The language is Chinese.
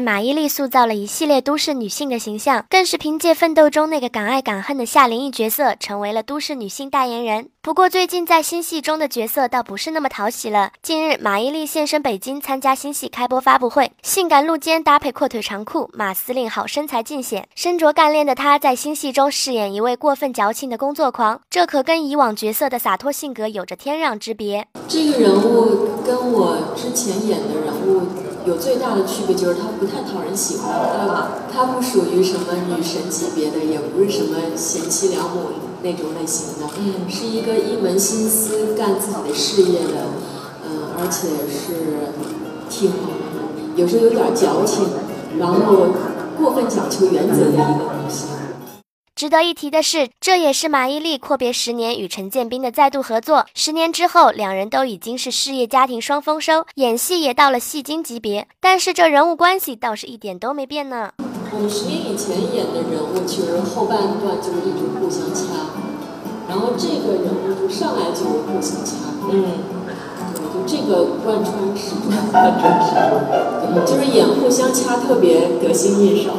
马伊琍塑造了一系列都市女性的形象，更是凭借《奋斗》中那个敢爱敢恨的夏琳一角色，成为了都市女性代言人。不过，最近在新戏中的角色倒不是那么讨喜了。近日，马伊琍现身北京参加新戏开播发布会，性感露肩搭配阔腿长裤，马司令好身材尽显。身着干练的她，在新戏中饰演一位过分矫情的工作狂，这可跟以往角色的洒脱性格有着天壤之别。这个人物跟我之前演的人物有最大的区别，就是他不太讨人喜欢，他他不属于什么女神级别的，也不是什么贤妻良母那种类型的，嗯，是一个一门心思干自己的事业的，嗯，而且是挺有时候有点矫情，然后过分讲求原则的一个女性。值得一提的是，这也是马伊琍阔别十年与陈建斌的再度合作。十年之后，两人都已经是事业家庭双丰收，演戏也到了戏精级别。但是这人物关系倒是一点都没变呢。我们十年以前演的人物，其实后半段就是一直互相掐，然后这个人物就上来就互相掐。嗯，对，就这个贯穿始终，贯穿始终，就是演互相掐特别得心应手。